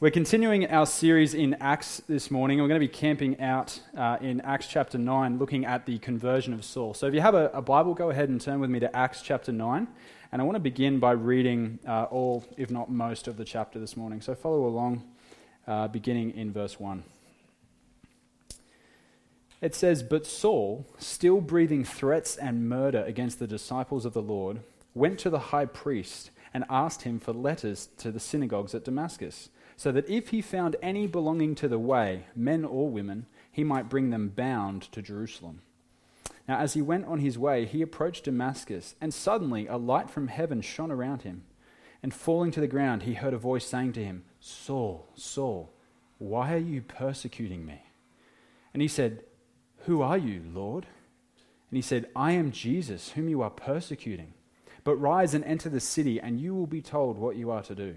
We're continuing our series in Acts this morning. We're going to be camping out uh, in Acts chapter 9, looking at the conversion of Saul. So if you have a, a, Bible, go ahead and turn with me to Acts chapter 9. And I want to begin by reading uh, all, if not most, of the chapter this morning. So follow along, uh, beginning in verse 1. It says, But Saul, still breathing threats and murder against the disciples of the Lord, went to the high priest and asked him for letters to the synagogues at Damascus so that if he found any belonging to the way, men or women, he might bring them bound to Jerusalem. Now, as he went on his way, he approached Damascus, and suddenly a light from heaven shone around him. And falling to the ground, he heard a voice saying to him, Saul, Saul, why are you persecuting me? And he said, Who are you, Lord? And he said, I am Jesus, whom you are persecuting. But rise and enter the city, and you will be told what you are to do.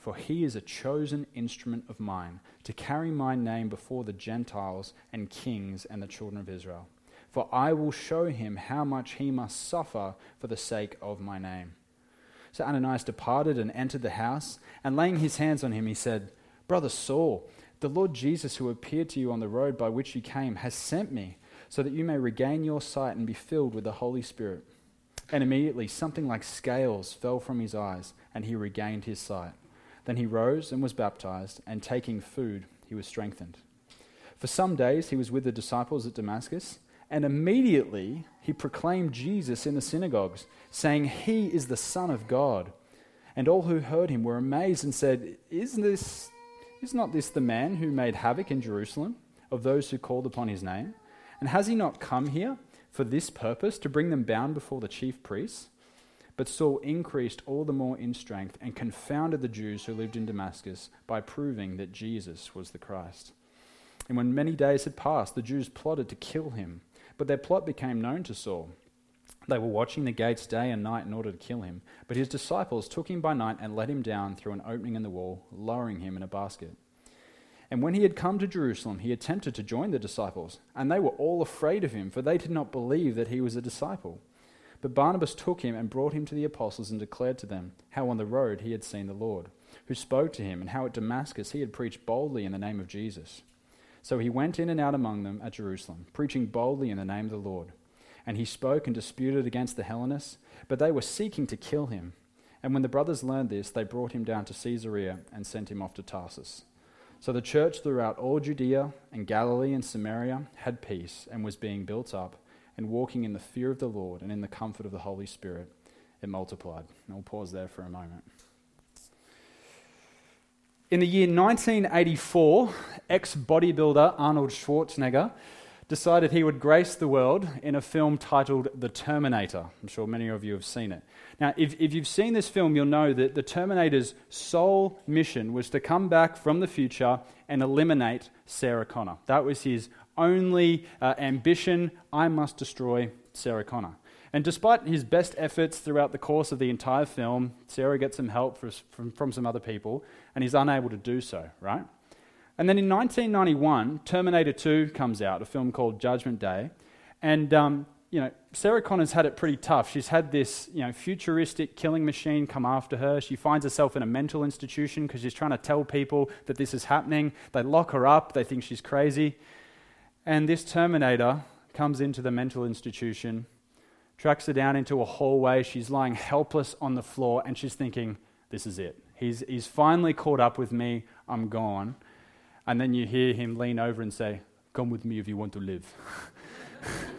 for he is a chosen instrument of mine to carry my name before the Gentiles and kings and the children of Israel. For I will show him how much he must suffer for the sake of my name. So Ananias departed and entered the house, and laying his hands on him, he said, Brother Saul, the Lord Jesus, who appeared to you on the road by which you came, has sent me, so that you may regain your sight and be filled with the Holy Spirit. And immediately something like scales fell from his eyes, and he regained his sight. Then he rose and was baptized, and taking food, he was strengthened. For some days he was with the disciples at Damascus, and immediately he proclaimed Jesus in the synagogues, saying, He is the Son of God. And all who heard him were amazed and said, Is, this, is not this the man who made havoc in Jerusalem of those who called upon his name? And has he not come here for this purpose, to bring them bound before the chief priests? But Saul increased all the more in strength and confounded the Jews who lived in Damascus by proving that Jesus was the Christ. And when many days had passed, the Jews plotted to kill him. But their plot became known to Saul. They were watching the gates day and night in order to kill him. But his disciples took him by night and let him down through an opening in the wall, lowering him in a basket. And when he had come to Jerusalem, he attempted to join the disciples, and they were all afraid of him, for they did not believe that he was a disciple. But Barnabas took him and brought him to the apostles and declared to them how on the road he had seen the Lord, who spoke to him, and how at Damascus he had preached boldly in the name of Jesus. So he went in and out among them at Jerusalem, preaching boldly in the name of the Lord. And he spoke and disputed against the Hellenists, but they were seeking to kill him. And when the brothers learned this, they brought him down to Caesarea and sent him off to Tarsus. So the church throughout all Judea and Galilee and Samaria had peace and was being built up and walking in the fear of the Lord and in the comfort of the Holy Spirit, it multiplied. And we'll pause there for a moment. In the year 1984, ex bodybuilder Arnold Schwarzenegger decided he would grace the world in a film titled The Terminator. I'm sure many of you have seen it. Now, if, if you've seen this film, you'll know that the Terminator's sole mission was to come back from the future and eliminate Sarah Connor. That was his only uh, ambition I must destroy Sarah Connor. And despite his best efforts throughout the course of the entire film, Sarah gets some help from, from some other people, and he's unable to do so, right? And then in 1991, Terminator 2 comes out, a film called Judgment Day. And, um, you know, Sarah Connor's had it pretty tough. She's had this, you know, futuristic killing machine come after her. She finds herself in a mental institution because she's trying to tell people that this is happening. They lock her up. They think she's crazy. And this Terminator comes into the mental institution, tracks her down into a hallway. She's lying helpless on the floor, and she's thinking, This is it. He's, he's finally caught up with me. I'm gone. And then you hear him lean over and say, Come with me if you want to live.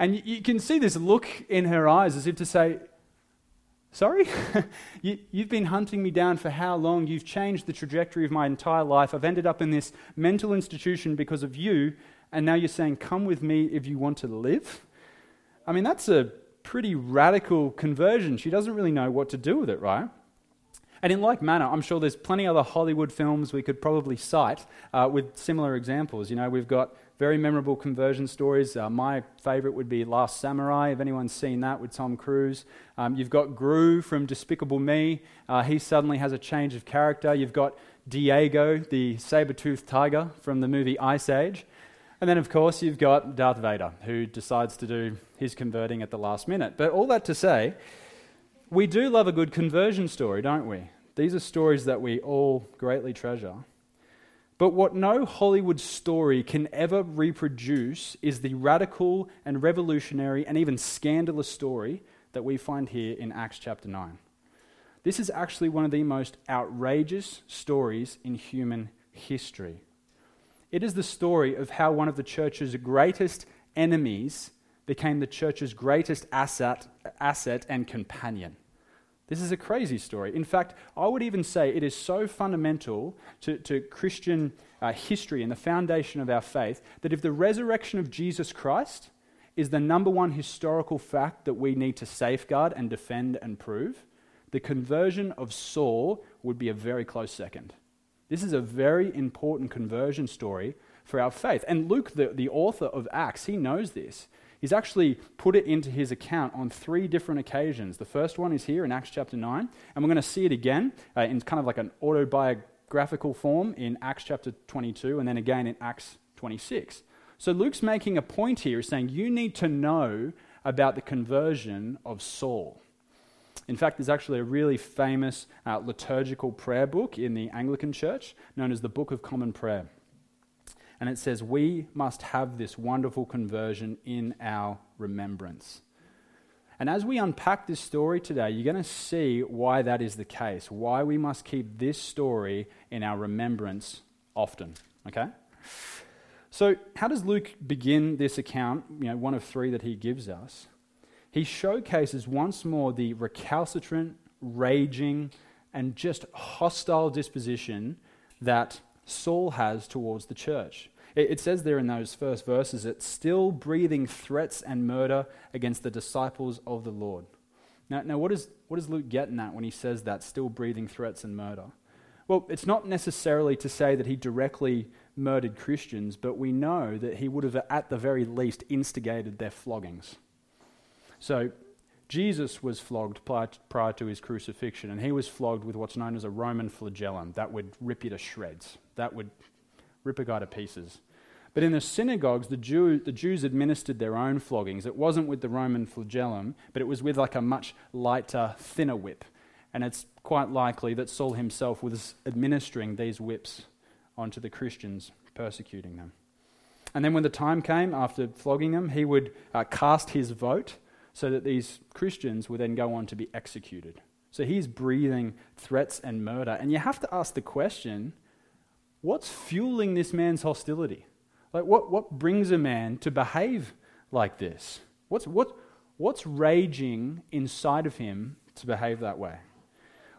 And you, you can see this look in her eyes as if to say, Sorry? you, have been hunting me down for how long? You've changed the trajectory of my entire life. I've ended up in this mental institution because of you, and now you're saying, Come with me if you want to live? I mean, that's a pretty radical conversion. She doesn't really know what to do with it, right? And in like manner, I'm sure there's plenty other Hollywood films we could probably cite uh, with similar examples. You know, we've got very memorable conversion stories. Uh, my favorite would be Last Samurai, if anyone's seen that with Tom Cruise. Um, you've got Gru from Despicable Me. Uh, he suddenly has a change of character. You've got Diego, the saber toothed tiger from the movie Ice Age. And then, of course, you've got Darth Vader, who decides to do his converting at the last minute. But all that to say, we do love a good conversion story, don't we? These are stories that we all greatly treasure. But what no Hollywood story can ever reproduce is the radical and revolutionary and even scandalous story that we find here in Acts chapter 9. This is actually one of the most outrageous stories in human history. It is the story of how one of the church's greatest enemies became the church's greatest asset, asset and companion. This is a crazy story. In fact, I would even say it is so fundamental to, to Christian uh, history and the foundation of our faith that if the resurrection of Jesus Christ is the number one historical fact that we need to safeguard and defend and prove, the conversion of Saul would be a very close second. This is a very important conversion story for our faith. And Luke, the, the author of Acts, he knows this. He's actually put it into his account on three different occasions. The first one is here in Acts chapter 9, and we're going to see it again uh, in kind of like an autobiographical form in Acts chapter 22, and then again in Acts 26. So Luke's making a point here, saying you need to know about the conversion of Saul. In fact, there's actually a really famous uh, liturgical prayer book in the Anglican Church known as the Book of Common Prayer. And it says, We must have this wonderful conversion in our remembrance. And as we unpack this story today, you're going to see why that is the case, why we must keep this story in our remembrance often. Okay? So, how does Luke begin this account, you know, one of three that he gives us? He showcases once more the recalcitrant, raging, and just hostile disposition that Saul has towards the church. It, says there in those first verses, it's still breathing threats and murder against the disciples of the Lord. Now, now what, is, what does Luke get in that when he says that, still breathing threats and murder? Well, it's not necessarily to say that he directly murdered Christians, but we know that he would have, at the very least, instigated their floggings. So, Jesus was flogged prior to his crucifixion, and he was flogged with what's known as a Roman flagellum that would rip you to shreds, that would rip a guy to pieces. But in the synagogues, the, Jew, the Jews administered their own floggings. It wasn't with the Roman flagellum, but it was with like a much lighter, thinner whip. And it's quite likely that Saul himself was administering these whips onto the Christians, persecuting them. And then when the time came, after flogging them, he would uh, cast his vote so that these Christians would then go on to be executed. So he's breathing threats and murder. And you have to ask the question what's fueling this man's hostility? Like, what, what brings a man to behave like this? What's, what, what's raging inside of him to behave that way?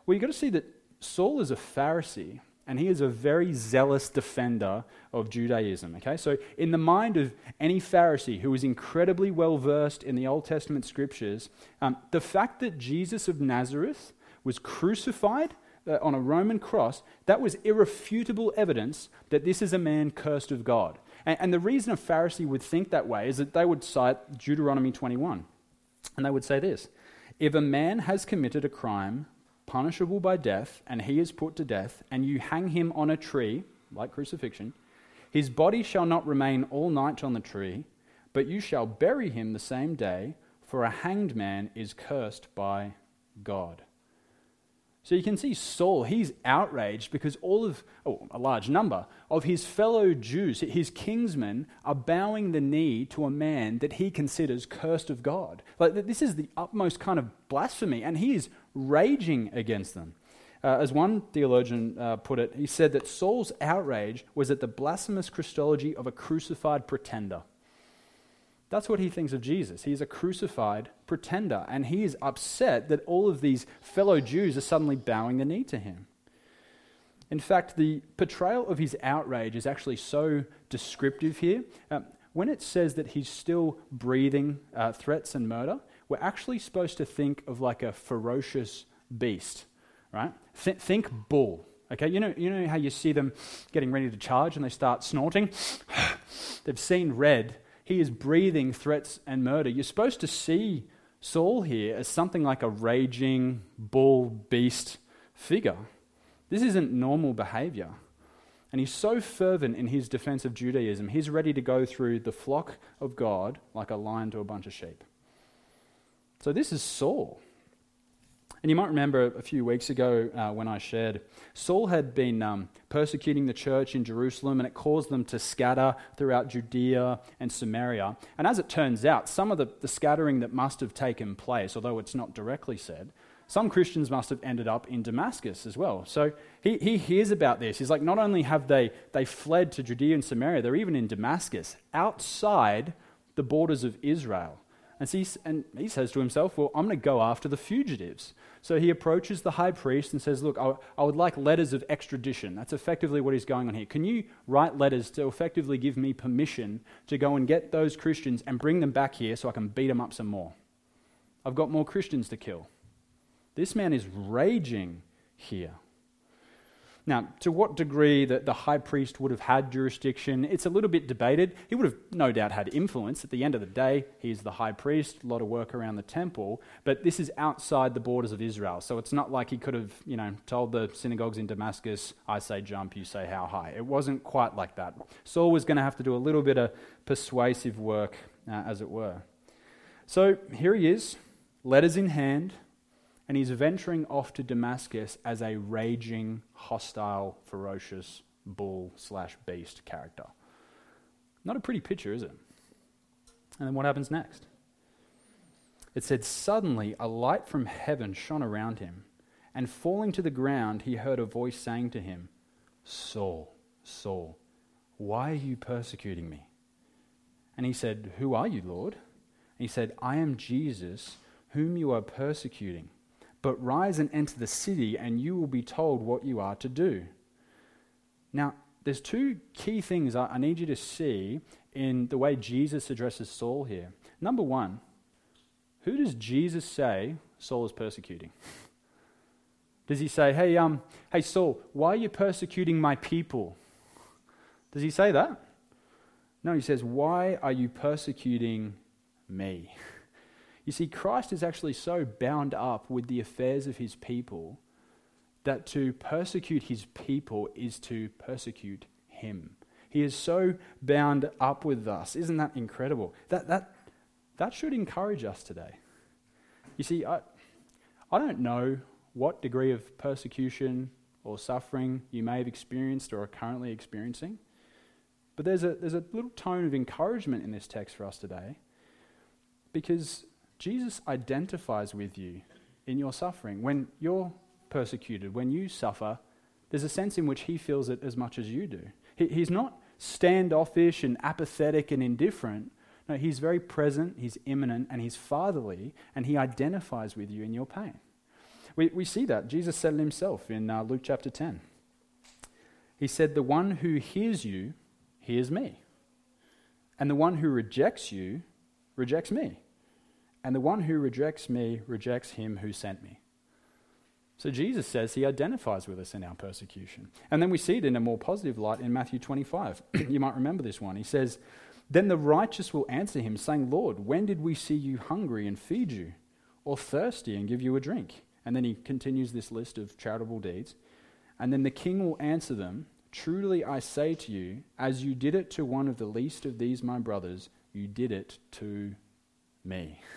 Well, you've got to see that Saul is a Pharisee and he is a very zealous defender of Judaism. Okay, so in the mind of any Pharisee who is incredibly well versed in the Old Testament scriptures, um, the fact that Jesus of Nazareth was crucified uh, on a Roman cross, that was irrefutable evidence that this is a man cursed of God. And, and the reason a Pharisee would think that way is that they would cite Deuteronomy 21, and they would say this If a man has committed a crime punishable by death, and he is put to death, and you hang him on a tree, like crucifixion, his body shall not remain all night on the tree, but you shall bury him the same day, for a hanged man is cursed by God. So you can see Saul, he's outraged because all of, oh, a large number of his fellow Jews, his kinsmen, are bowing the knee to a man that he considers cursed of God. Like, this is the utmost kind of blasphemy, and he is raging against them. Uh, as one theologian uh, put it, he said that Saul's outrage was at the blasphemous Christology of a crucified pretender. That's what he thinks of Jesus. He's a crucified pretender, and he is upset that all of these fellow Jews are suddenly bowing the knee to him. In fact, the portrayal of his outrage is actually so descriptive here. Um, when it says that he's still breathing uh, threats and murder, we're actually supposed to think of like a ferocious beast, right? Th- think bull. Okay, you know, you know how you see them getting ready to charge and they start snorting? They've seen red. He is breathing threats and murder. You're supposed to see Saul here as something like a raging bull beast figure. This isn't normal behavior. And he's so fervent in his defense of Judaism, he's ready to go through the flock of God like a lion to a bunch of sheep. So this is Saul. And you might remember a few weeks ago uh, when I shared, Saul had been um, persecuting the church in Jerusalem and it caused them to scatter throughout Judea and Samaria. And as it turns out, some of the, the scattering that must have taken place, although it's not directly said, some Christians must have ended up in Damascus as well. So he, he hears about this. He's like, not only have they, they fled to Judea and Samaria, they're even in Damascus, outside the borders of Israel. And, so he, and he says to himself, Well, I'm going to go after the fugitives. So he approaches the high priest and says, Look, I, I, would like letters of extradition. That's effectively what he's going on here. Can you write letters to effectively give me permission to go and get those Christians and bring them back here so I can beat them up some more? I've got more Christians to kill. This man is raging here. Now, to what degree that the high priest would have had jurisdiction, it's a little bit debated. He would have no doubt had influence. At the end of the day, he is the high priest, a lot of work around the temple, but this is outside the borders of Israel. So it's not like he could have, you know, told the synagogues in Damascus, I say jump, you say how high. It wasn't quite like that. Saul was going to have to do a little bit of persuasive work, uh, as it were. So here he is, letters in hand, and he's venturing off to Damascus as a raging, hostile, ferocious bull slash beast character. Not a pretty picture, is it? And then what happens next? It said, Suddenly a light from heaven shone around him, and falling to the ground, he heard a voice saying to him, Saul, Saul, why are you persecuting me? And he said, Who are you, Lord? And he said, I am Jesus, whom you are persecuting. But rise and enter the city, and you will be told what you are to do. Now, there's two key things I, need you to see in the way Jesus addresses Saul here. Number one, who does Jesus say Saul is persecuting? Does he say, hey, um, hey, Saul, why are you persecuting my people? Does he say that? No, he says, why are you persecuting me? You see, Christ is actually so bound up with the affairs of his people that to persecute his people is to persecute him. He is so bound up with us. Isn't that incredible? That, that, that should encourage us today. You see, I, I don't know what degree of persecution or suffering you may have experienced or are currently experiencing, but there's a, there's a little tone of encouragement in this text for us today because Jesus identifies with you in your suffering. When you're persecuted, when you suffer, there's a sense in which he feels it as much as you do. He, he's not standoffish and apathetic and indifferent. No, he's very present, he's imminent, and he's fatherly, and he identifies with you in your pain. We, we see that. Jesus said it himself in uh, Luke chapter 10. He said, The one who hears you hears me, and the one who rejects you rejects me. And the one who rejects me rejects him who sent me. So Jesus says he identifies with us in our persecution. And then we see it in a more positive light in Matthew 25. you might remember this one. He says, Then the righteous will answer him, saying, Lord, when did we see you hungry and feed you, or thirsty and give you a drink? And then he continues this list of charitable deeds. And then the king will answer them, Truly I say to you, as you did it to one of the least of these my brothers, you did it to me.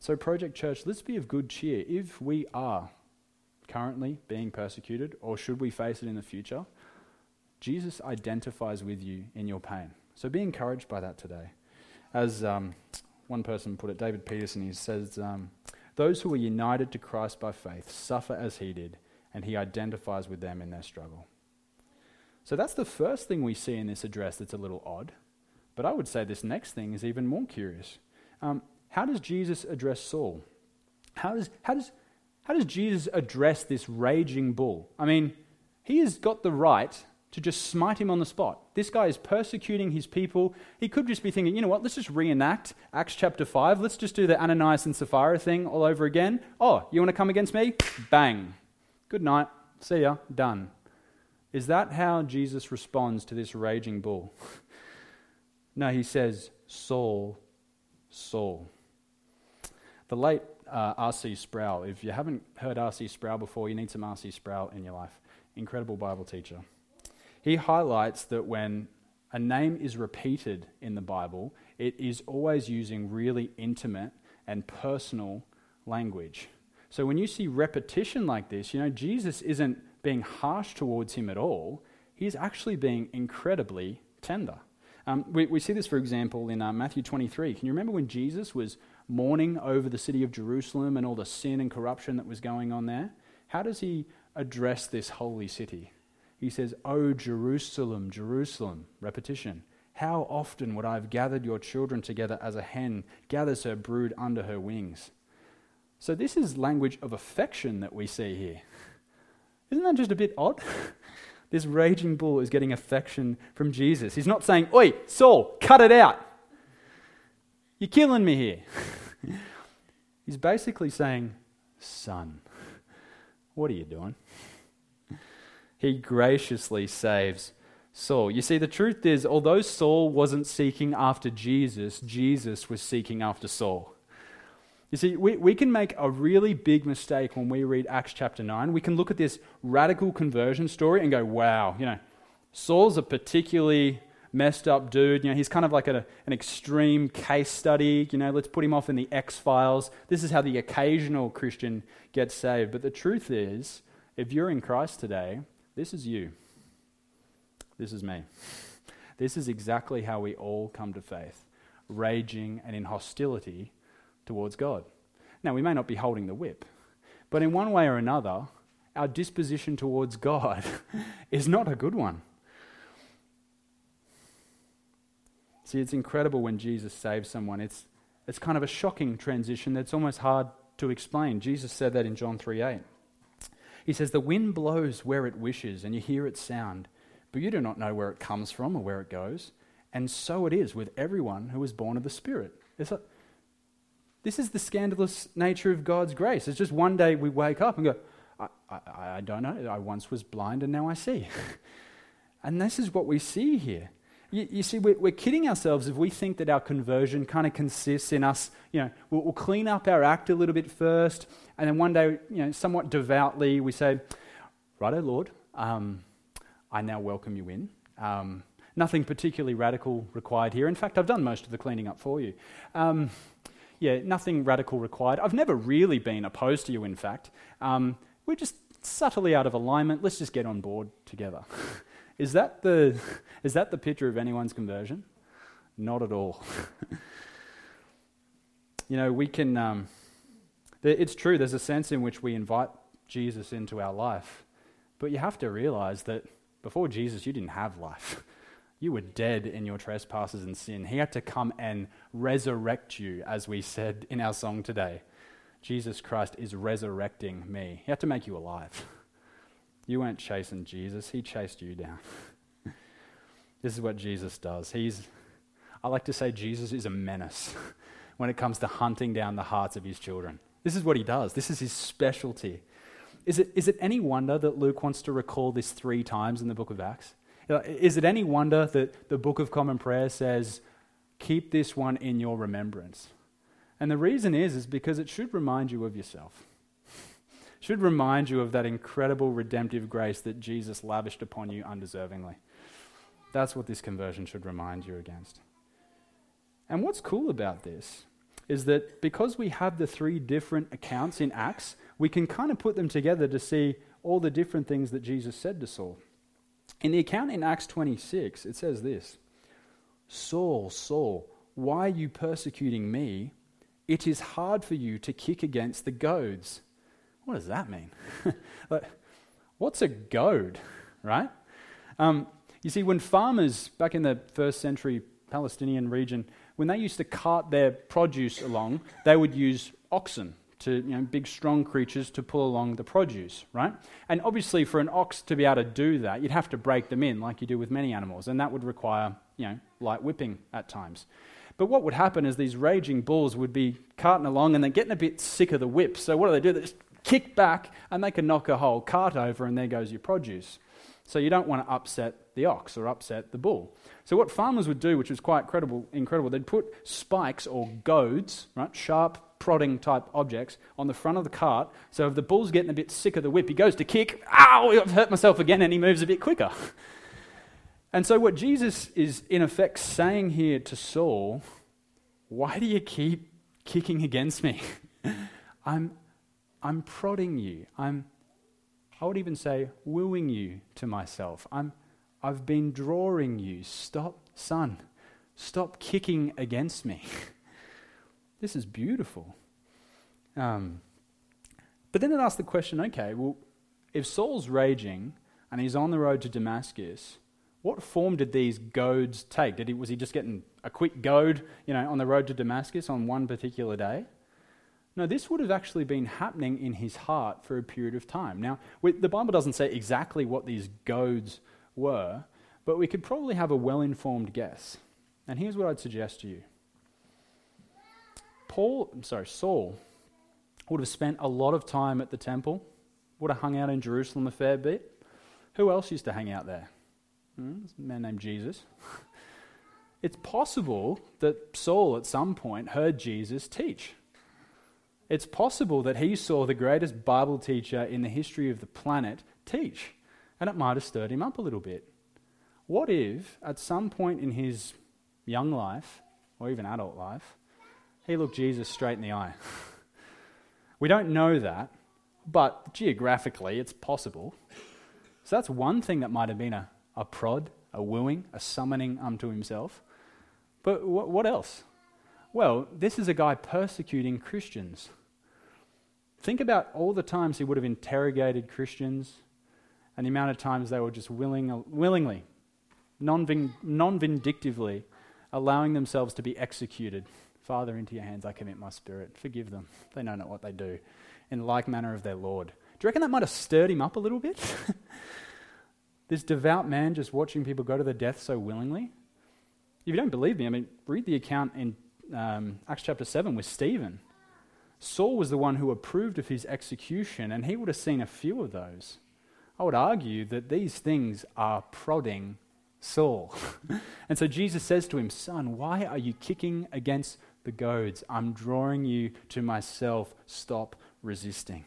So, Project Church, let's be of good cheer. If we are currently being persecuted, or should we face it in the future, Jesus identifies with you in your pain. So, be encouraged by that today. As um, one person put it, David Peterson, he says, um, Those who are united to Christ by faith suffer as he did, and he identifies with them in their struggle. So, that's the first thing we see in this address that's a little odd. But I would say this next thing is even more curious. Um, how does Jesus address Saul? How does, how, does, how does Jesus address this raging bull? I mean, he has got the right to just smite him on the spot. This guy is persecuting his people. He could just be thinking, you know what, let's just reenact Acts chapter 5. Let's just do the Ananias and Sapphira thing all over again. Oh, you want to come against me? Bang. Good night. See ya. Done. Is that how Jesus responds to this raging bull? no, he says, Saul, Saul. The late uh, R.C. Sproul, if you haven't heard R.C. Sproul before, you need some R.C. Sproul in your life. Incredible Bible teacher he highlights that when a name is repeated in the Bible, it is always using really intimate and personal language. So when you see repetition like this, you know, Jesus isn't being harsh towards him at all. He's actually being incredibly tender. Um, we, we, see this, for example, in uh, Matthew 23. Can you remember when Jesus was mourning over the city of Jerusalem and all the sin and corruption that was going on there? How does he address this holy city? He says, O Jerusalem, Jerusalem, repetition. How often would I have gathered your children together as a hen gathers her brood under her wings? So, this is language of affection that we see here. Isn't that just a bit odd? this raging bull is getting affection from Jesus. He's not saying, Oi, Saul, cut it out. You're killing me here. He's basically saying, Son, what are you doing? he graciously saves Saul. You see, the truth is, although Saul wasn't seeking after Jesus, Jesus was seeking after Saul. You see, we, we can make a really big mistake when we read Acts chapter 9. We can look at this radical conversion story and go, wow, you know, Saul's a particularly messed up dude. You know, he's kind of like a, an extreme case study. You know, let's put him off in the X Files. This is how the occasional Christian gets saved. But the truth is, if you're in Christ today, this is you. This is me. This is exactly how we all come to faith raging and in hostility towards God. Now, we may not be holding the whip, but in one way or another, our disposition towards God is not a good one. See, it's incredible when Jesus saves someone. It's, it's kind of a shocking transition that's almost hard to explain. Jesus said that in John 3 8. He says, The wind blows where it wishes, and you hear its sound, but you do not know where it comes from or where it goes. And so it is with everyone who is born of the Spirit. This is the scandalous nature of God's grace. It's just one day we wake up and go, I, I, I don't know. I once was blind and now I see. and this is what we see here. You, you see, we're, we're, kidding ourselves if we think that our conversion kind of consists in us, you know, we'll, we'll, clean up our act a little bit first, and then one day, you know, somewhat devoutly, we say, Righto, Lord, um, I now welcome you in. Um, nothing particularly radical required here. In fact, I've done most of the cleaning up for you. Um, yeah, nothing radical required. I've never really been opposed to you, in fact. Um, we're just subtly out of alignment. Let's just get on board together. Is that the, is that the picture of anyone's conversion? Not at all. you know, we can, um, it's true, there's a sense in which we invite Jesus into our life. But you have to realize that before Jesus, you didn't have life. You were dead in your trespasses and sin. He had to come and resurrect you, as we said in our song today. Jesus Christ is resurrecting me. He had to make you alive. You weren't chasing Jesus, He chased you down. this is what Jesus does. He's, I like to say, Jesus is a menace when it comes to hunting down the hearts of His children. This is what He does, this is His specialty. Is it, is it any wonder that Luke wants to recall this three times in the book of Acts? Is it any wonder that the Book of Common Prayer says, keep this one in your remembrance? And the reason is, is because it should remind you of yourself should remind you of that incredible redemptive grace that Jesus lavished upon you undeservingly. That's what this conversion should remind you against. And what's cool about this is that because we have the three different accounts in Acts, we can kind of put them together to see all the different things that Jesus said to Saul. In the account in Acts 26, it says this Saul, Saul, why are you persecuting me? It is hard for you to kick against the goads. What does that mean? like, what's a goad, right? Um, you see, when farmers back in the first century Palestinian region, when they used to cart their produce along, they would use oxen to you know, big strong creatures to pull along the produce, right? And obviously, for an ox to be able to do that, you'd have to break them in, like you do with many animals, and that would require you know light whipping at times. But what would happen is these raging bulls would be carting along, and they're getting a bit sick of the whip. So what do they do? They just kick back, and they can knock a whole cart over, and there goes your produce. So you don't want to upset the ox or upset the bull. So what farmers would do, which was quite incredible, incredible, they'd put spikes or goads, right, sharp prodding type objects on the front of the cart. So if the bull's getting a bit sick of the whip, he goes to kick, ow, I've hurt myself again, and he moves a bit quicker. And so, what Jesus is in effect saying here to Saul, why do you keep kicking against me? I'm, I'm prodding you. I'm, I would even say, wooing you to myself. I'm, I've been drawing you. Stop, son. Stop kicking against me. This is beautiful. Um, but then it asks the question okay, well, if Saul's raging and he's on the road to Damascus, what form did these goads take? Did he, was he just getting a quick goad, you know, on the road to Damascus on one particular day? No, this would have actually been happening in his heart for a period of time. Now, we, the Bible doesn't say exactly what these goads were, but we could probably have a well informed guess. And here's what I'd suggest to you Paul, I'm sorry, Saul would have spent a lot of time at the temple, would have hung out in Jerusalem a fair bit. Who else used to hang out there? Hmm, a man named Jesus. it's possible that Saul at some point heard Jesus teach. It's possible that he saw the greatest Bible teacher in the history of the planet teach, and it might have stirred him up a little bit. What if, at some point in his young life, or even adult life, he looked Jesus straight in the eye. we don't know that, but geographically it's possible. So that's one thing that might have been a, a prod, a wooing, a summoning unto himself. But wh- what else? Well, this is a guy persecuting Christians. Think about all the times he would have interrogated Christians and the amount of times they were just willing, willingly, non vindictively, allowing themselves to be executed Father, into your hands I commit my spirit. Forgive them. They know not what they do. In like manner of their Lord. Do you reckon that might have stirred him up a little bit? this devout man just watching people go to their death so willingly? If you don't believe me, I mean, read the account in um, Acts chapter 7 with Stephen. Saul was the one who approved of his execution, and he would have seen a few of those. I would argue that these things are prodding Saul. and so Jesus says to him, Son, why are you kicking against the goads. I'm drawing you to myself. Stop resisting.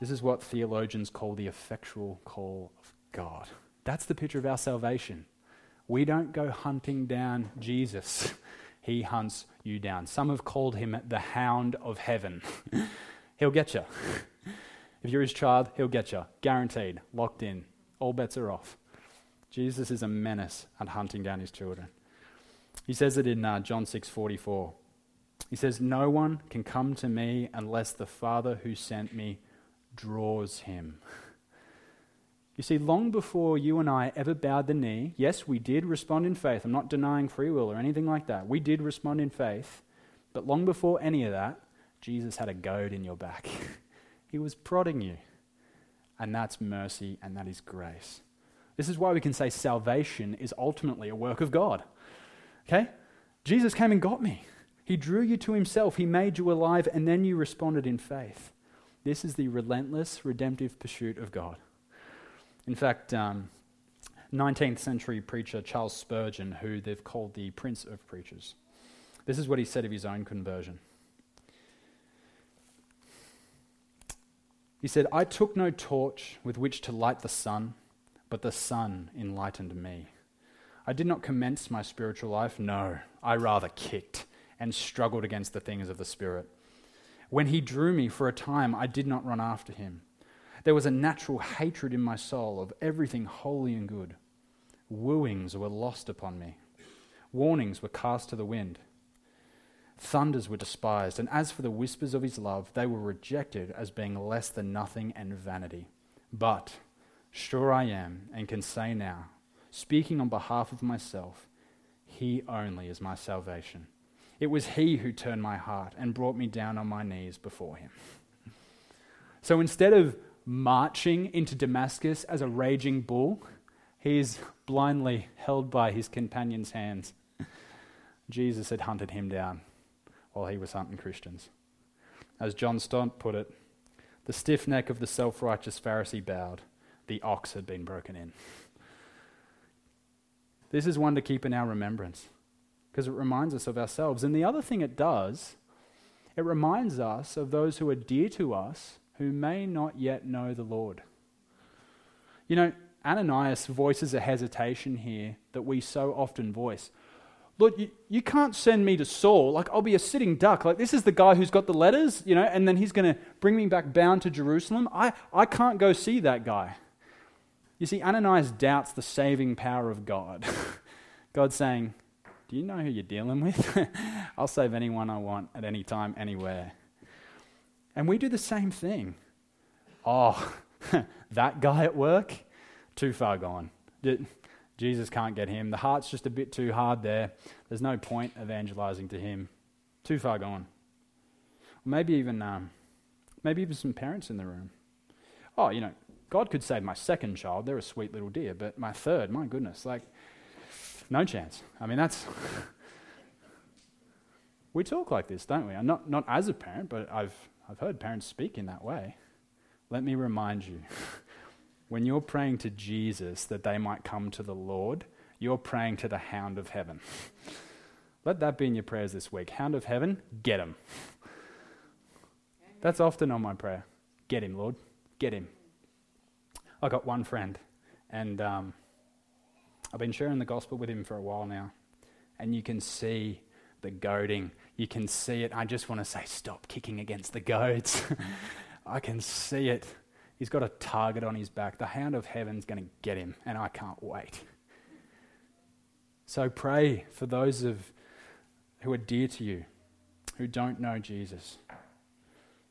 This is what theologians call the effectual call of God. That's the picture of our salvation. We don't go hunting down Jesus, He hunts you down. Some have called Him the hound of heaven. he'll get you. If you're His child, He'll get you. Guaranteed. Locked in. All bets are off. Jesus is a menace at hunting down His children. He says it in uh, John 6:44. He says, "No one can come to me unless the Father who sent me draws him." You see, long before you and I ever bowed the knee, yes, we did respond in faith. I'm not denying free will or anything like that. We did respond in faith. But long before any of that, Jesus had a goad in your back. he was prodding you. And that's mercy and that is grace. This is why we can say salvation is ultimately a work of God. Okay? Jesus came and got me. He drew you to himself. He made you alive, and then you responded in faith. This is the relentless, redemptive pursuit of God. In fact, um, 19th century preacher Charles Spurgeon, who they've called the Prince of Preachers, this is what he said of his own conversion. He said, I took no torch with which to light the sun, but the sun enlightened me. I did not commence my spiritual life. No, I rather kicked and struggled against the things of the Spirit. When he drew me for a time, I did not run after him. There was a natural hatred in my soul of everything holy and good. Wooings were lost upon me, warnings were cast to the wind. Thunders were despised, and as for the whispers of his love, they were rejected as being less than nothing and vanity. But sure I am, and can say now, speaking on behalf of myself, He only is my salvation. It was He who turned my heart and brought me down on my knees before Him. So instead of marching into Damascus as a raging bull, he is blindly held by his companion's hands. Jesus had hunted him down while he was hunting Christians. As John Stott put it, the stiff neck of the self righteous Pharisee bowed, the ox had been broken in. This is one to keep in our remembrance because it reminds us of ourselves. And the other thing it does, it reminds us of those who are dear to us who may not yet know the Lord. You know, Ananias voices a hesitation here that we so often voice. Lord, you, you can't send me to Saul. Like, I'll be a sitting duck. Like, this is the guy who's got the letters, you know, and then he's going to bring me back bound to Jerusalem. I, I can't go see that guy. You see, Ananias doubts the saving power of God. God's saying, Do you know who you're dealing with? I'll save anyone I want at any time, anywhere. And we do the same thing. Oh, that guy at work? Too far gone. Jesus can't get him. The heart's just a bit too hard there. There's no point evangelizing to him. Too far gone. Maybe even, um, maybe even some parents in the room. Oh, you know, God could save my second child. They're a sweet little dear. But my third, my goodness, like, no chance. I mean, that's. we talk like this, don't we? I'm not, not as a parent, but I've, I've heard parents speak in that way. Let me remind you when you're praying to Jesus that they might come to the Lord, you're praying to the hound of heaven. Let that be in your prayers this week. Hound of heaven, get him. That's often on my prayer. Get him, Lord. Get him. I got one friend, and um, I've been sharing the gospel with him for a while now, and you can see the goading. You can see it. I just want to say, stop kicking against the goads. I can see it. He's got a target on his back. The hound of heaven's going to get him, and I can't wait. So pray for those of who are dear to you, who don't know Jesus,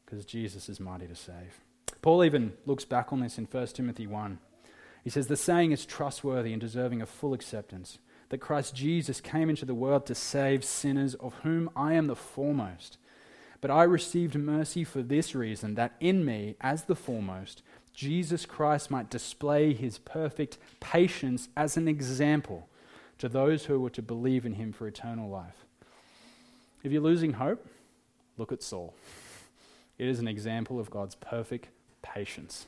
because Jesus is mighty to save. Paul even looks back on this in 1 Timothy 1. He says, The saying is trustworthy and deserving of full acceptance that Christ Jesus came into the world to save sinners, of whom I am the foremost. But I received mercy for this reason, that in me, as the foremost, Jesus Christ might display his perfect patience as an example to those who were to believe in him for eternal life. If you're losing hope, look at Saul. It is an example of God's perfect patience.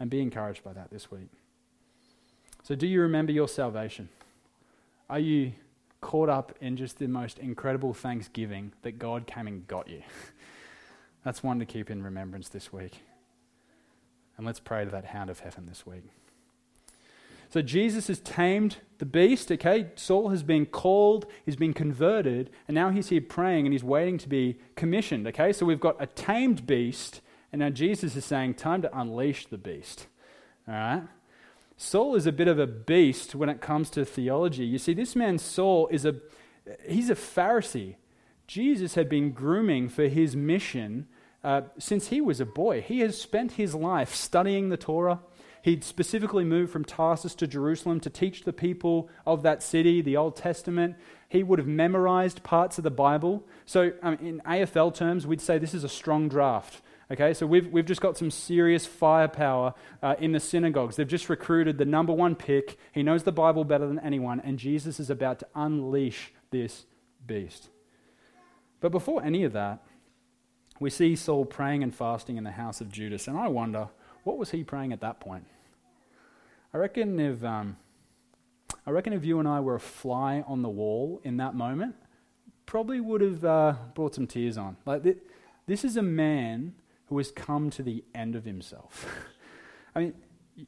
And be encouraged by that this week. So, do you remember your salvation? Are you caught up in just the most incredible thanksgiving that God came and got you. That's one to keep in remembrance this week. And let's pray to that hound of heaven this week. So Jesus has tamed the beast, okay? Saul has been called, he's been converted, and now he's here praying and he's waiting to be commissioned, okay? So we've got a tamed beast, and now Jesus is saying, time to unleash the beast, all right? Saul is a bit of a beast when it comes to theology. You see, this man Saul is a he's a Pharisee. Jesus had been grooming for his mission uh, since he was a boy. He has spent his life studying the Torah. He'd specifically moved from Tarsus to Jerusalem to teach the people of that city the Old Testament. He would have memorized parts of the Bible. So, um, in AFL terms, we'd say this is a strong draft. Okay, so we've, we've just got some serious firepower uh, in the synagogues. They've just recruited the number one pick. He knows the Bible better than anyone, and Jesus is about to unleash this beast. But before any of that, we see Saul praying and fasting in the house of Judas, and I wonder, what was he praying at that point? I reckon if, um, I reckon if you and I were a fly on the wall in that moment, probably would have uh, brought some tears on. Like, th- this is a man who has come to the end of himself. I mean,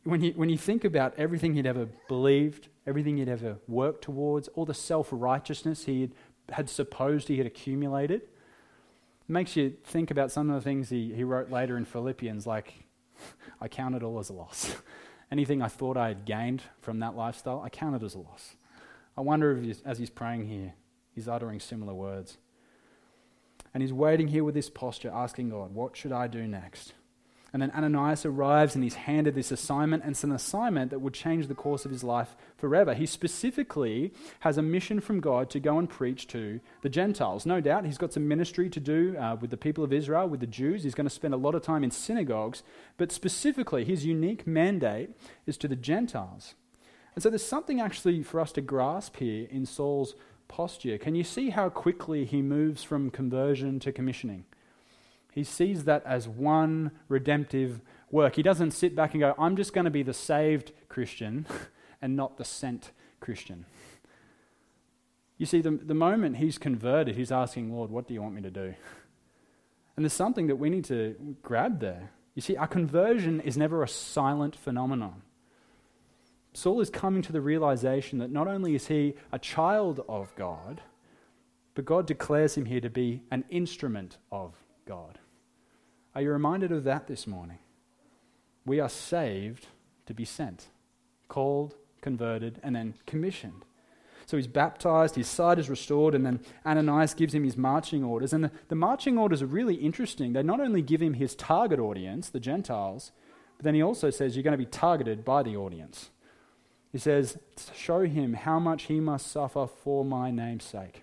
when you, when you think about everything he'd ever believed, everything he'd ever worked towards, all the self righteousness he had, had, supposed he had accumulated, it makes you think about some of the things he, he wrote later in Philippians, like, I count it all as a loss. Anything I thought I had gained from that lifestyle, I count it as a loss. I wonder if, he's, as he's praying here, he's uttering similar words. And he's waiting here with this posture, asking God, What should I do next? And then Ananias arrives and he's handed this assignment, and it's an assignment that would change the course of his life forever. He specifically has a mission from God to go and preach to the Gentiles. No doubt he's got some ministry to do uh, with the people of Israel, with the Jews. He's going to spend a lot of time in synagogues, but specifically, his unique mandate is to the Gentiles. And so there's something actually for us to grasp here in Saul's posture. Can you see how quickly he moves from conversion to commissioning? He sees that as one redemptive work. He doesn't sit back and go, I'm just going to be the saved Christian and not the sent Christian. You see, the, the moment he's converted, he's asking, Lord, what do you want me to do? And there's something that we need to grab there. You see, our conversion is never a silent phenomenon. Saul is coming to the realization that not only is he a child of God, but God declares him here to be an instrument of God. Are you reminded of that this morning? We are saved to be sent, called, converted, and then commissioned. So he's baptized, his sight is restored, and then Ananias gives him his marching orders. And the, the marching orders are really interesting. They not only give him his target audience, the Gentiles, but then he also says you're going to be targeted by the audience. He says, Show him how much he must suffer for my name's sake.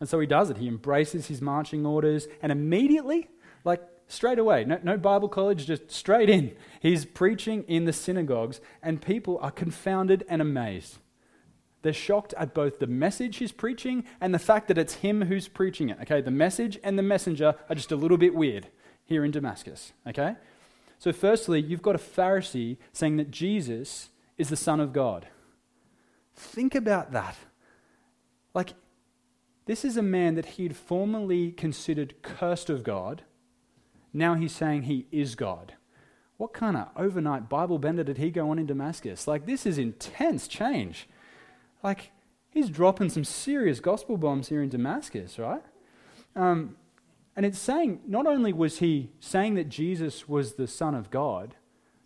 And so he does it. He embraces his marching orders, and immediately like straight away, no, no Bible college, just straight in. He's preaching in the synagogues, and people are confounded and amazed. They're shocked at both the message he's preaching and the fact that it's him who's preaching it. Okay, the message and the messenger are just a little bit weird here in Damascus. Okay? So, firstly, you've got a Pharisee saying that Jesus is the Son of God. Think about that. Like, this is a man that he'd formerly considered cursed of God now he's saying he is God. What kind of overnight Bible bender did he go on in Damascus? Like, this is intense change. Like, he's dropping some serious gospel bombs here in Damascus, right? Um, and it's saying, not only was he saying that Jesus was the Son of God,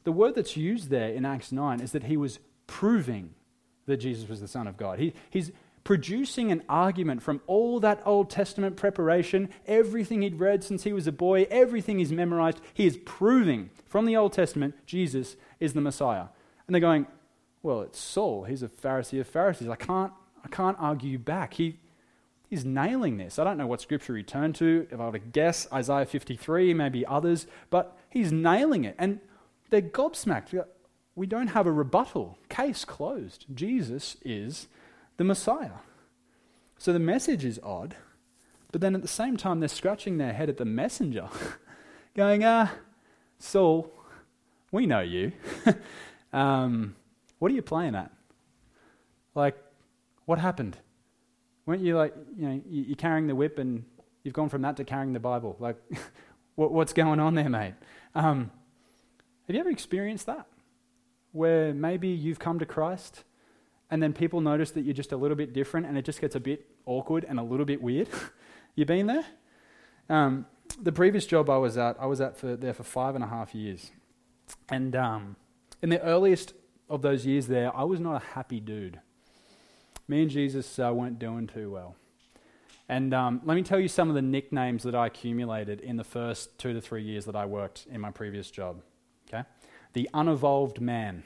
the word that's used there in Acts 9 is that he was proving that Jesus was the Son of God. He, he's producing an argument from all that Old Testament preparation, everything he'd read since he was a boy, everything he's memorized. He is proving from the Old Testament Jesus is the Messiah. And they're going, well, it's Saul. He's a Pharisee of Pharisees. I can't, I can't argue back. He, he's nailing this. I don't know what scripture he turned to. If I were to guess, Isaiah 53, maybe others, but he's nailing it. And they're gobsmacked. We don't have a rebuttal. Case closed. Jesus is the Messiah. So the message is odd, but then at the same time, they're scratching their head at the messenger, going, ah, Saul, we know you. um, what are you playing at? Like, what happened? Weren't you like, you know, you're carrying the whip and you've gone from that to carrying the Bible? Like, what's going on there, mate? Um, have you ever experienced that? Where maybe you've come to Christ and then people notice that you're just a little bit different and it just gets a bit awkward and a little bit weird. you been there? Um, the previous job I was at, I was at for, there for five and a half years. And um, in the earliest of those years there, I was not a happy dude. Me and Jesus uh, weren't doing too well. And um, let me tell you some of the nicknames that I accumulated in the first two to three years that I worked in my previous job. Okay? The unevolved man.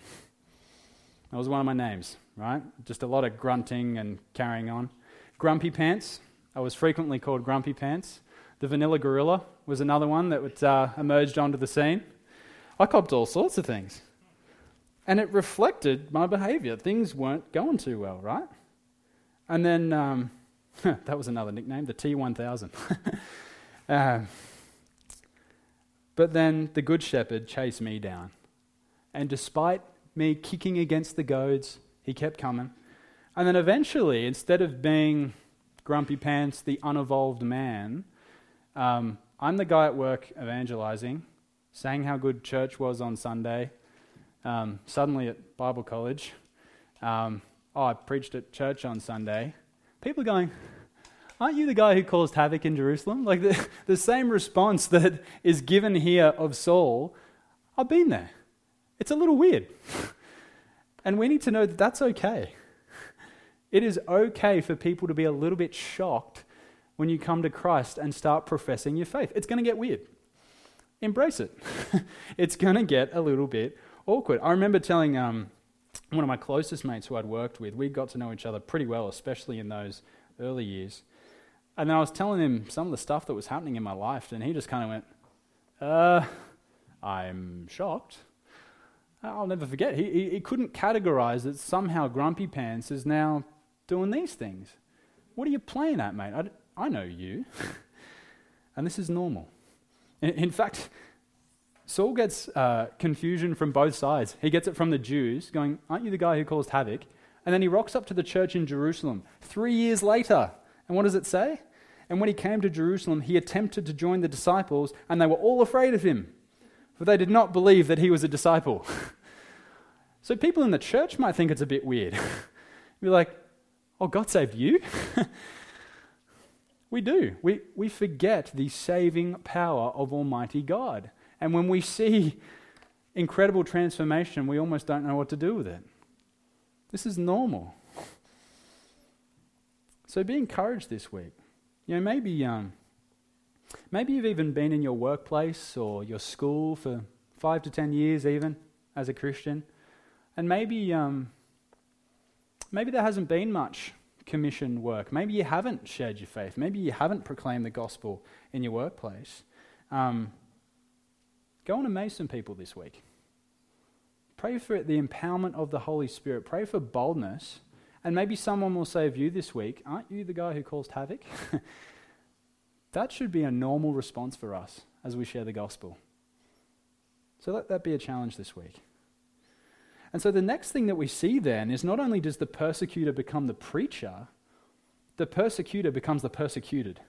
That was one of my names right? Just a lot of grunting and carrying on. Grumpy Pants. I was frequently called Grumpy Pants. The Vanilla Gorilla was another one that uh, emerged onto the scene. I copped all sorts of things. And it reflected my behavior. Things weren't going too well, right? And then um, that was another nickname, the T1000. uh, but then the Good Shepherd chased me down. And despite me kicking against the goads, he kept coming. And then eventually, instead of being grumpy pants, the unevolved man, um, I'm the guy at work evangelizing, saying how good church was on Sunday. Um, suddenly at Bible college, um, oh, I preached at church on Sunday. People are going, Aren't you the guy who caused havoc in Jerusalem? Like the, the same response that is given here of Saul, I've been there. It's a little weird. And we need to know that that's okay. It is okay for people to be a little bit shocked when you come to Christ and start professing your faith. It's going to get weird. embrace it. it's going to get a little bit awkward. I remember telling um, one of my closest mates who I'd worked with, we got to know each other pretty well, especially in those early years. And then I was telling him some of the stuff that was happening in my life, and he just kind of went, uh, I'm shocked. I'll never forget. He, he, he couldn't categorize that somehow Grumpy Pants is now doing these things. What are you playing at, mate? I, I know you. and this is normal. In, in fact, Saul gets uh, confusion from both sides. He gets it from the Jews, going, Aren't you the guy who caused havoc? And then he rocks up to the church in Jerusalem three years later. And what does it say? And when he came to Jerusalem, he attempted to join the disciples, and they were all afraid of him, for they did not believe that he was a disciple. so people in the church might think it's a bit weird. Be like, Oh, God saved you? we do. We, we forget the saving power of Almighty God. And when we see incredible transformation, we almost don't know what to do with it. This is normal. So be encouraged this week. You know, maybe, um, maybe you've even been in your workplace or your school for five to ten years, even as a Christian, and maybe um, maybe there hasn't been much commission work. Maybe you haven't shared your faith. Maybe you haven't proclaimed the gospel in your workplace. Um, go and amaze some people this week. Pray for the empowerment of the Holy Spirit. Pray for boldness. And maybe someone will say of you this week, Aren't you the guy who caused havoc? that should be a normal response for us as we share the gospel. So let that be a challenge this week. And so the next thing that we see then is not only does the persecutor become the preacher, the persecutor becomes the persecuted.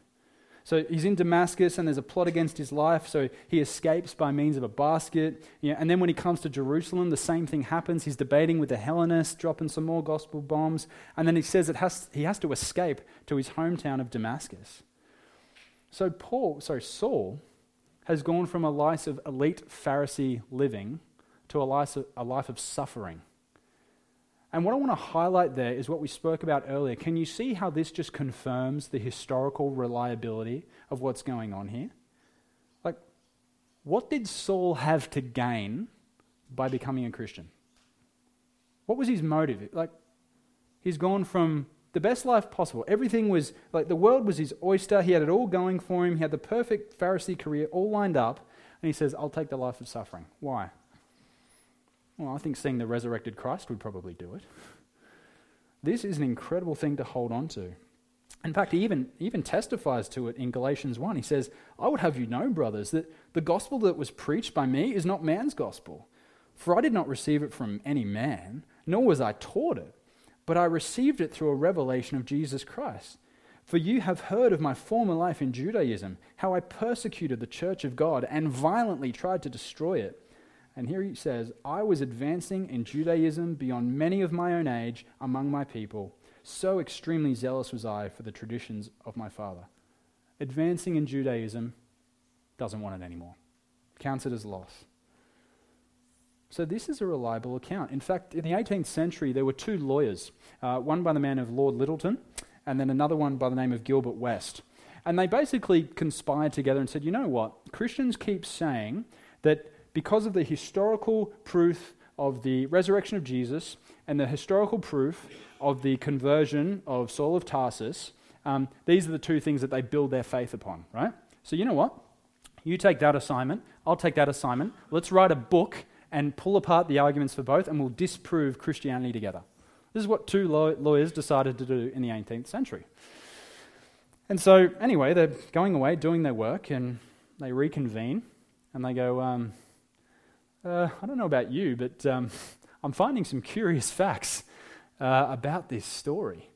So he's in Damascus and there's a plot against his life, so he escapes by means of a basket. You know, and then when he comes to Jerusalem, the same thing happens. He's debating with the Hellenists, dropping some more gospel bombs, and then he says it has, he has to escape to his hometown of Damascus. So Paul, sorry, Saul has gone from a life of elite Pharisee living to a life of, a life of suffering. And what I want to highlight there is what we spoke about earlier. Can you see how this just confirms the historical reliability of what's going on here? Like, what did Saul have to gain by becoming a Christian? What was his motive? Like, he's gone from the best life possible. Everything was, like, the world was his oyster. He had it all going for him. He had the perfect Pharisee career all lined up. And he says, I'll take the life of suffering. Why? Well, I think seeing the resurrected Christ would probably do it. This is an incredible thing to hold on to. In fact, he even, even testifies to it in Galatians 1. He says, I would have you know, brothers, that the gospel that was preached by me is not man's gospel. For I did not receive it from any man, nor was I taught it, but I received it through a revelation of Jesus Christ. For you have heard of my former life in Judaism, how I persecuted the church of God and violently tried to destroy it. And here he says, I was advancing in Judaism beyond many of my own age among my people. So extremely zealous was I for the traditions of my father. Advancing in Judaism doesn't want it anymore, counts it as loss. So, this is a reliable account. In fact, in the 18th century, there were two lawyers, uh, one by the name of Lord Lyttelton, and then another one by the name of Gilbert West. And they basically conspired together and said, you know what? Christians keep saying that because of the historical proof of the resurrection of Jesus and the historical proof of the conversion of Saul of Tarsus, um, these are the two things that they build their faith upon, right? So, you know what? You take that assignment, I'll take that assignment. Let's write a book and pull apart the arguments for both, and we'll disprove Christianity together. This is what two lawyers decided to do in the 18th century. And so, anyway, they're going away, doing their work, and they reconvene, and they go, um, uh, I don't know about you, but um, I'm finding some curious facts uh, about this story.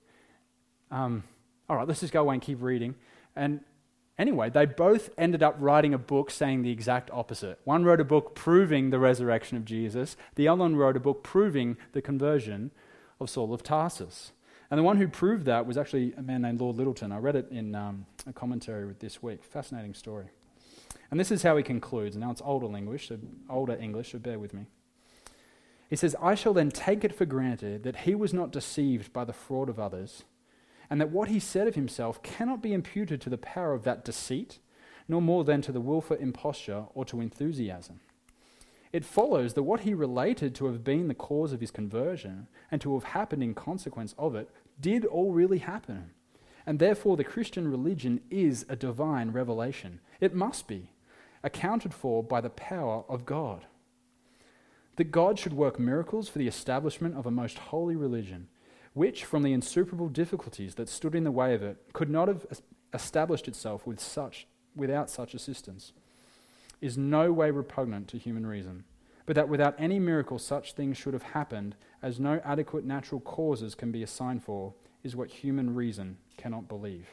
Um, all right, let's just go away and keep reading. And anyway, they both ended up writing a book saying the exact opposite. One wrote a book proving the resurrection of Jesus, the other one wrote a book proving the conversion of Saul of Tarsus. And the one who proved that was actually a man named Lord Lyttelton. I read it in um, a commentary this week. Fascinating story. And this is how he concludes. Now it's older English, so older English, so bear with me. He says, I shall then take it for granted that he was not deceived by the fraud of others, and that what he said of himself cannot be imputed to the power of that deceit, nor more than to the wilful imposture or to enthusiasm. It follows that what he related to have been the cause of his conversion and to have happened in consequence of it did all really happen. And therefore, the Christian religion is a divine revelation. It must be, accounted for by the power of God. That God should work miracles for the establishment of a most holy religion, which, from the insuperable difficulties that stood in the way of it, could not have established itself with such, without such assistance, is no way repugnant to human reason, but that without any miracle such things should have happened, as no adequate natural causes can be assigned for, is what human reason cannot believe.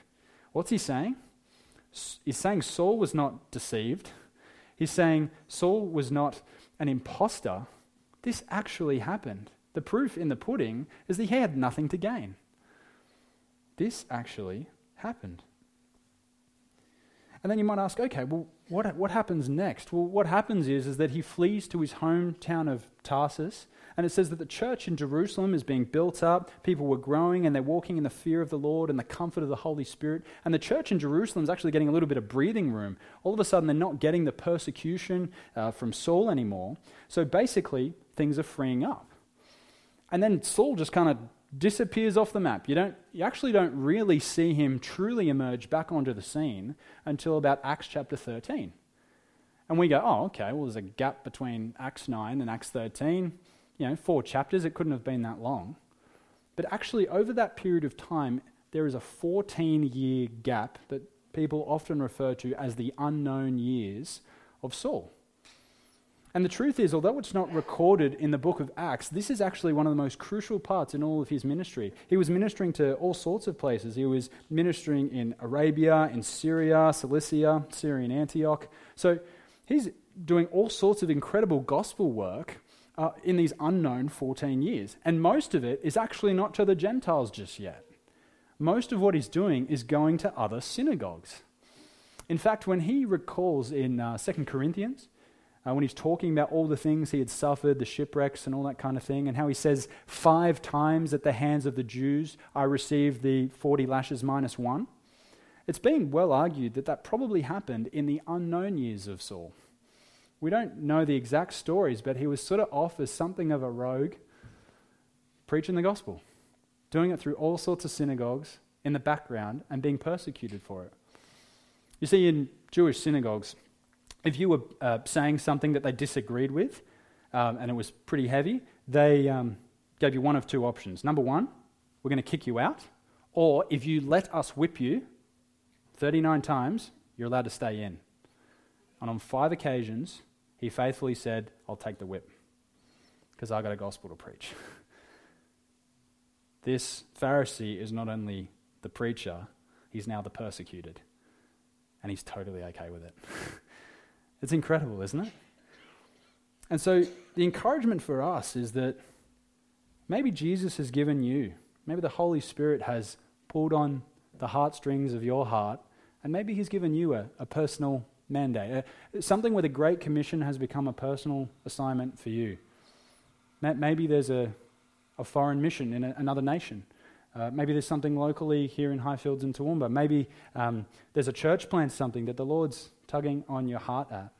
What's he saying? He's saying Saul was not deceived. He's saying Saul was not an impostor. This actually happened. The proof in the pudding is that he had nothing to gain. This actually happened. And then you might ask, okay, well, what, what happens next? Well, what happens is, is that he flees to his hometown of Tarsus and it says that the church in Jerusalem is being built up. People were growing and they're walking in the fear of the Lord and the comfort of the Holy Spirit. And the church in Jerusalem is actually getting a little bit of breathing room. All of a sudden, they're not getting the persecution uh, from Saul anymore. So basically, things are freeing up. And then Saul just kind of disappears off the map. You, don't, you actually don't really see him truly emerge back onto the scene until about Acts chapter 13. And we go, oh, okay, well, there's a gap between Acts 9 and Acts 13 you know, four chapters. It couldn't have been that long. But actually, over that period of time, there is a 14 year gap that people often refer to as the unknown years of Saul. And the truth is, although it's not recorded in the book of Acts, this is actually one of the most crucial parts in all of his ministry. He was ministering to all sorts of places. He was ministering in Arabia, in Syria, Cilicia, Syrian Antioch. So he's doing all sorts of incredible gospel work uh, in these unknown 14 years. And most of it is actually not to the Gentiles just yet. Most of what he's doing is going to other synagogues. In fact, when he recalls in uh, 2 Corinthians, uh, when he's talking about all the things he had suffered, the shipwrecks and all that kind of thing, and how he says, Five times at the hands of the Jews I received the 40 lashes minus one. It's being well argued that that probably happened in the unknown years of Saul. We don't know the exact stories, but he was sort of off as something of a rogue, preaching the gospel, doing it through all sorts of synagogues in the background and being persecuted for it. You see, in Jewish synagogues, if you were uh, saying something that they disagreed with, um, and it was pretty heavy, they um, gave you one of two options. Number one, we're going to kick you out, or if you let us whip you 39 times, you're allowed to stay in. And on five occasions, he faithfully said, I'll take the whip because I've got a gospel to preach. this Pharisee is not only the preacher, he's now the persecuted. And he's totally okay with it. it's incredible, isn't it? And so the encouragement for us is that maybe Jesus has given you, maybe the Holy Spirit has pulled on the heartstrings of your heart, and maybe he's given you a, a personal mandate. Uh, something where the Great Commission has become a personal assignment for you. Maybe there's a, a foreign mission in a, another nation. Uh, maybe there's something locally here in Highfields and Toowoomba. Maybe um, there's a church plant, something that the Lord's tugging on your heart at.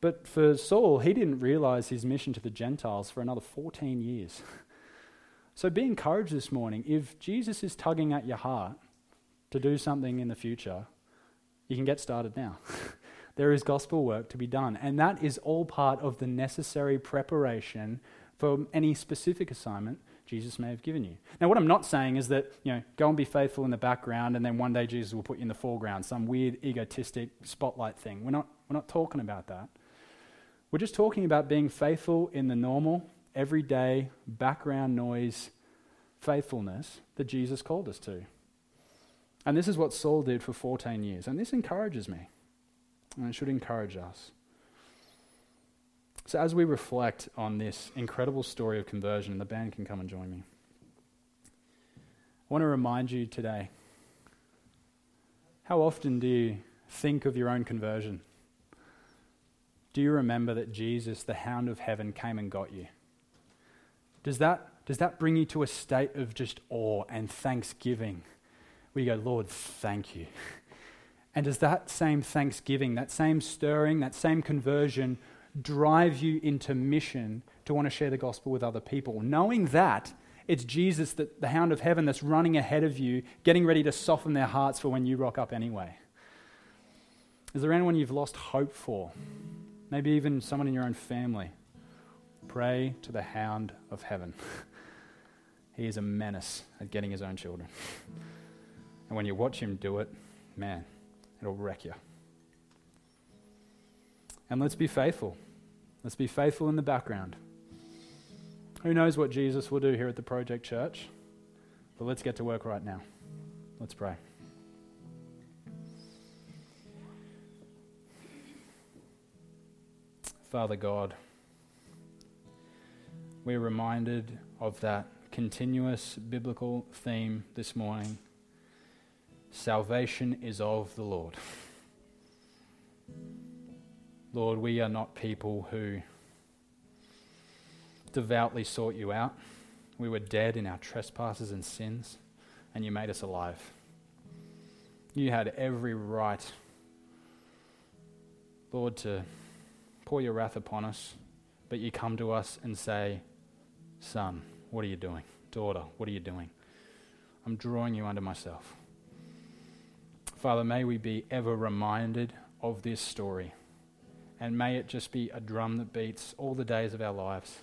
But for Saul, he didn't realize his mission to the Gentiles for another 14 years. so be encouraged this morning. If Jesus is tugging at your heart to do something in the future, you can get started now. there is gospel work to be done, and that is all part of the necessary preparation for any specific assignment Jesus may have given you. Now, what I'm not saying is that, you know, go and be faithful in the background and then one day Jesus will put you in the foreground, some weird egotistic spotlight thing. We're not, we're not talking about that. We're just talking about being faithful in the normal, everyday, background noise faithfulness that Jesus called us to. And this is what Saul did for 14 years. And this encourages me. And it should encourage us. So, as we reflect on this incredible story of conversion, the band can come and join me. I want to remind you today how often do you think of your own conversion? Do you remember that Jesus, the hound of heaven, came and got you? Does that, does that bring you to a state of just awe and thanksgiving? You go, Lord, thank you. And does that same thanksgiving, that same stirring, that same conversion drive you into mission to want to share the gospel with other people? Knowing that it's Jesus, that, the hound of heaven, that's running ahead of you, getting ready to soften their hearts for when you rock up anyway. Is there anyone you've lost hope for? Maybe even someone in your own family. Pray to the hound of heaven. he is a menace at getting his own children. and when you watch him do it, man, it'll wreck you. And let's be faithful. Let's be faithful in the background. Who knows what Jesus will do here at the Project Church? But let's get to work right now. Let's pray. Father God, we're reminded of that continuous biblical theme this morning. Salvation is of the Lord. Lord, we are not people who devoutly sought you out. We were dead in our trespasses and sins, and you made us alive. You had every right, Lord, to pour your wrath upon us, but you come to us and say, Son, what are you doing? Daughter, what are you doing? I'm drawing you unto myself. Father, may we be ever reminded of this story, and may it just be a drum that beats all the days of our lives.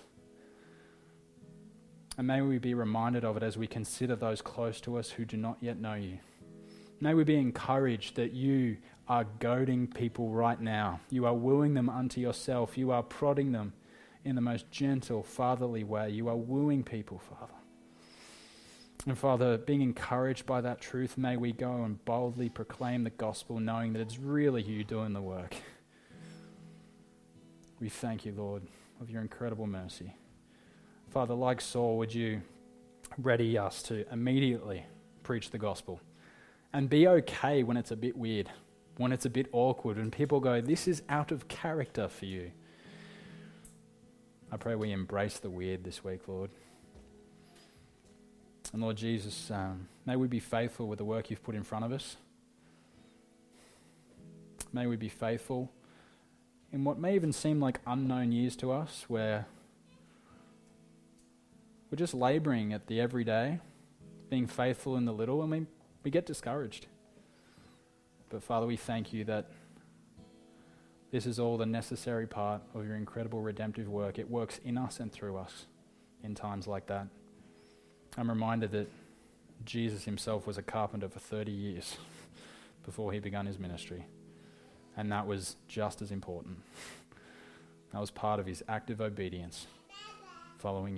And may we be reminded of it as we consider those close to us who do not yet know you. May we be encouraged that you are goading people right now. You are wooing them unto yourself. You are prodding them in the most gentle, fatherly way. You are wooing people, Father. And Father, being encouraged by that truth, may we go and boldly proclaim the gospel, knowing that it's really you doing the work. We thank you, Lord, of your incredible mercy. Father, like Saul, would you ready us to immediately preach the gospel and be okay when it's a bit weird, when it's a bit awkward, when people go, This is out of character for you. I pray we embrace the weird this week, Lord. And Lord Jesus, um, may we be faithful with the work you've put in front of us. May we be faithful in what may even seem like unknown years to us, where we're just laboring at the everyday, being faithful in the little, and we, we get discouraged. But Father, we thank you that this is all the necessary part of your incredible redemptive work. It works in us and through us in times like that. I'm reminded that Jesus himself was a carpenter for 30 years before he began his ministry. And that was just as important. That was part of his active obedience following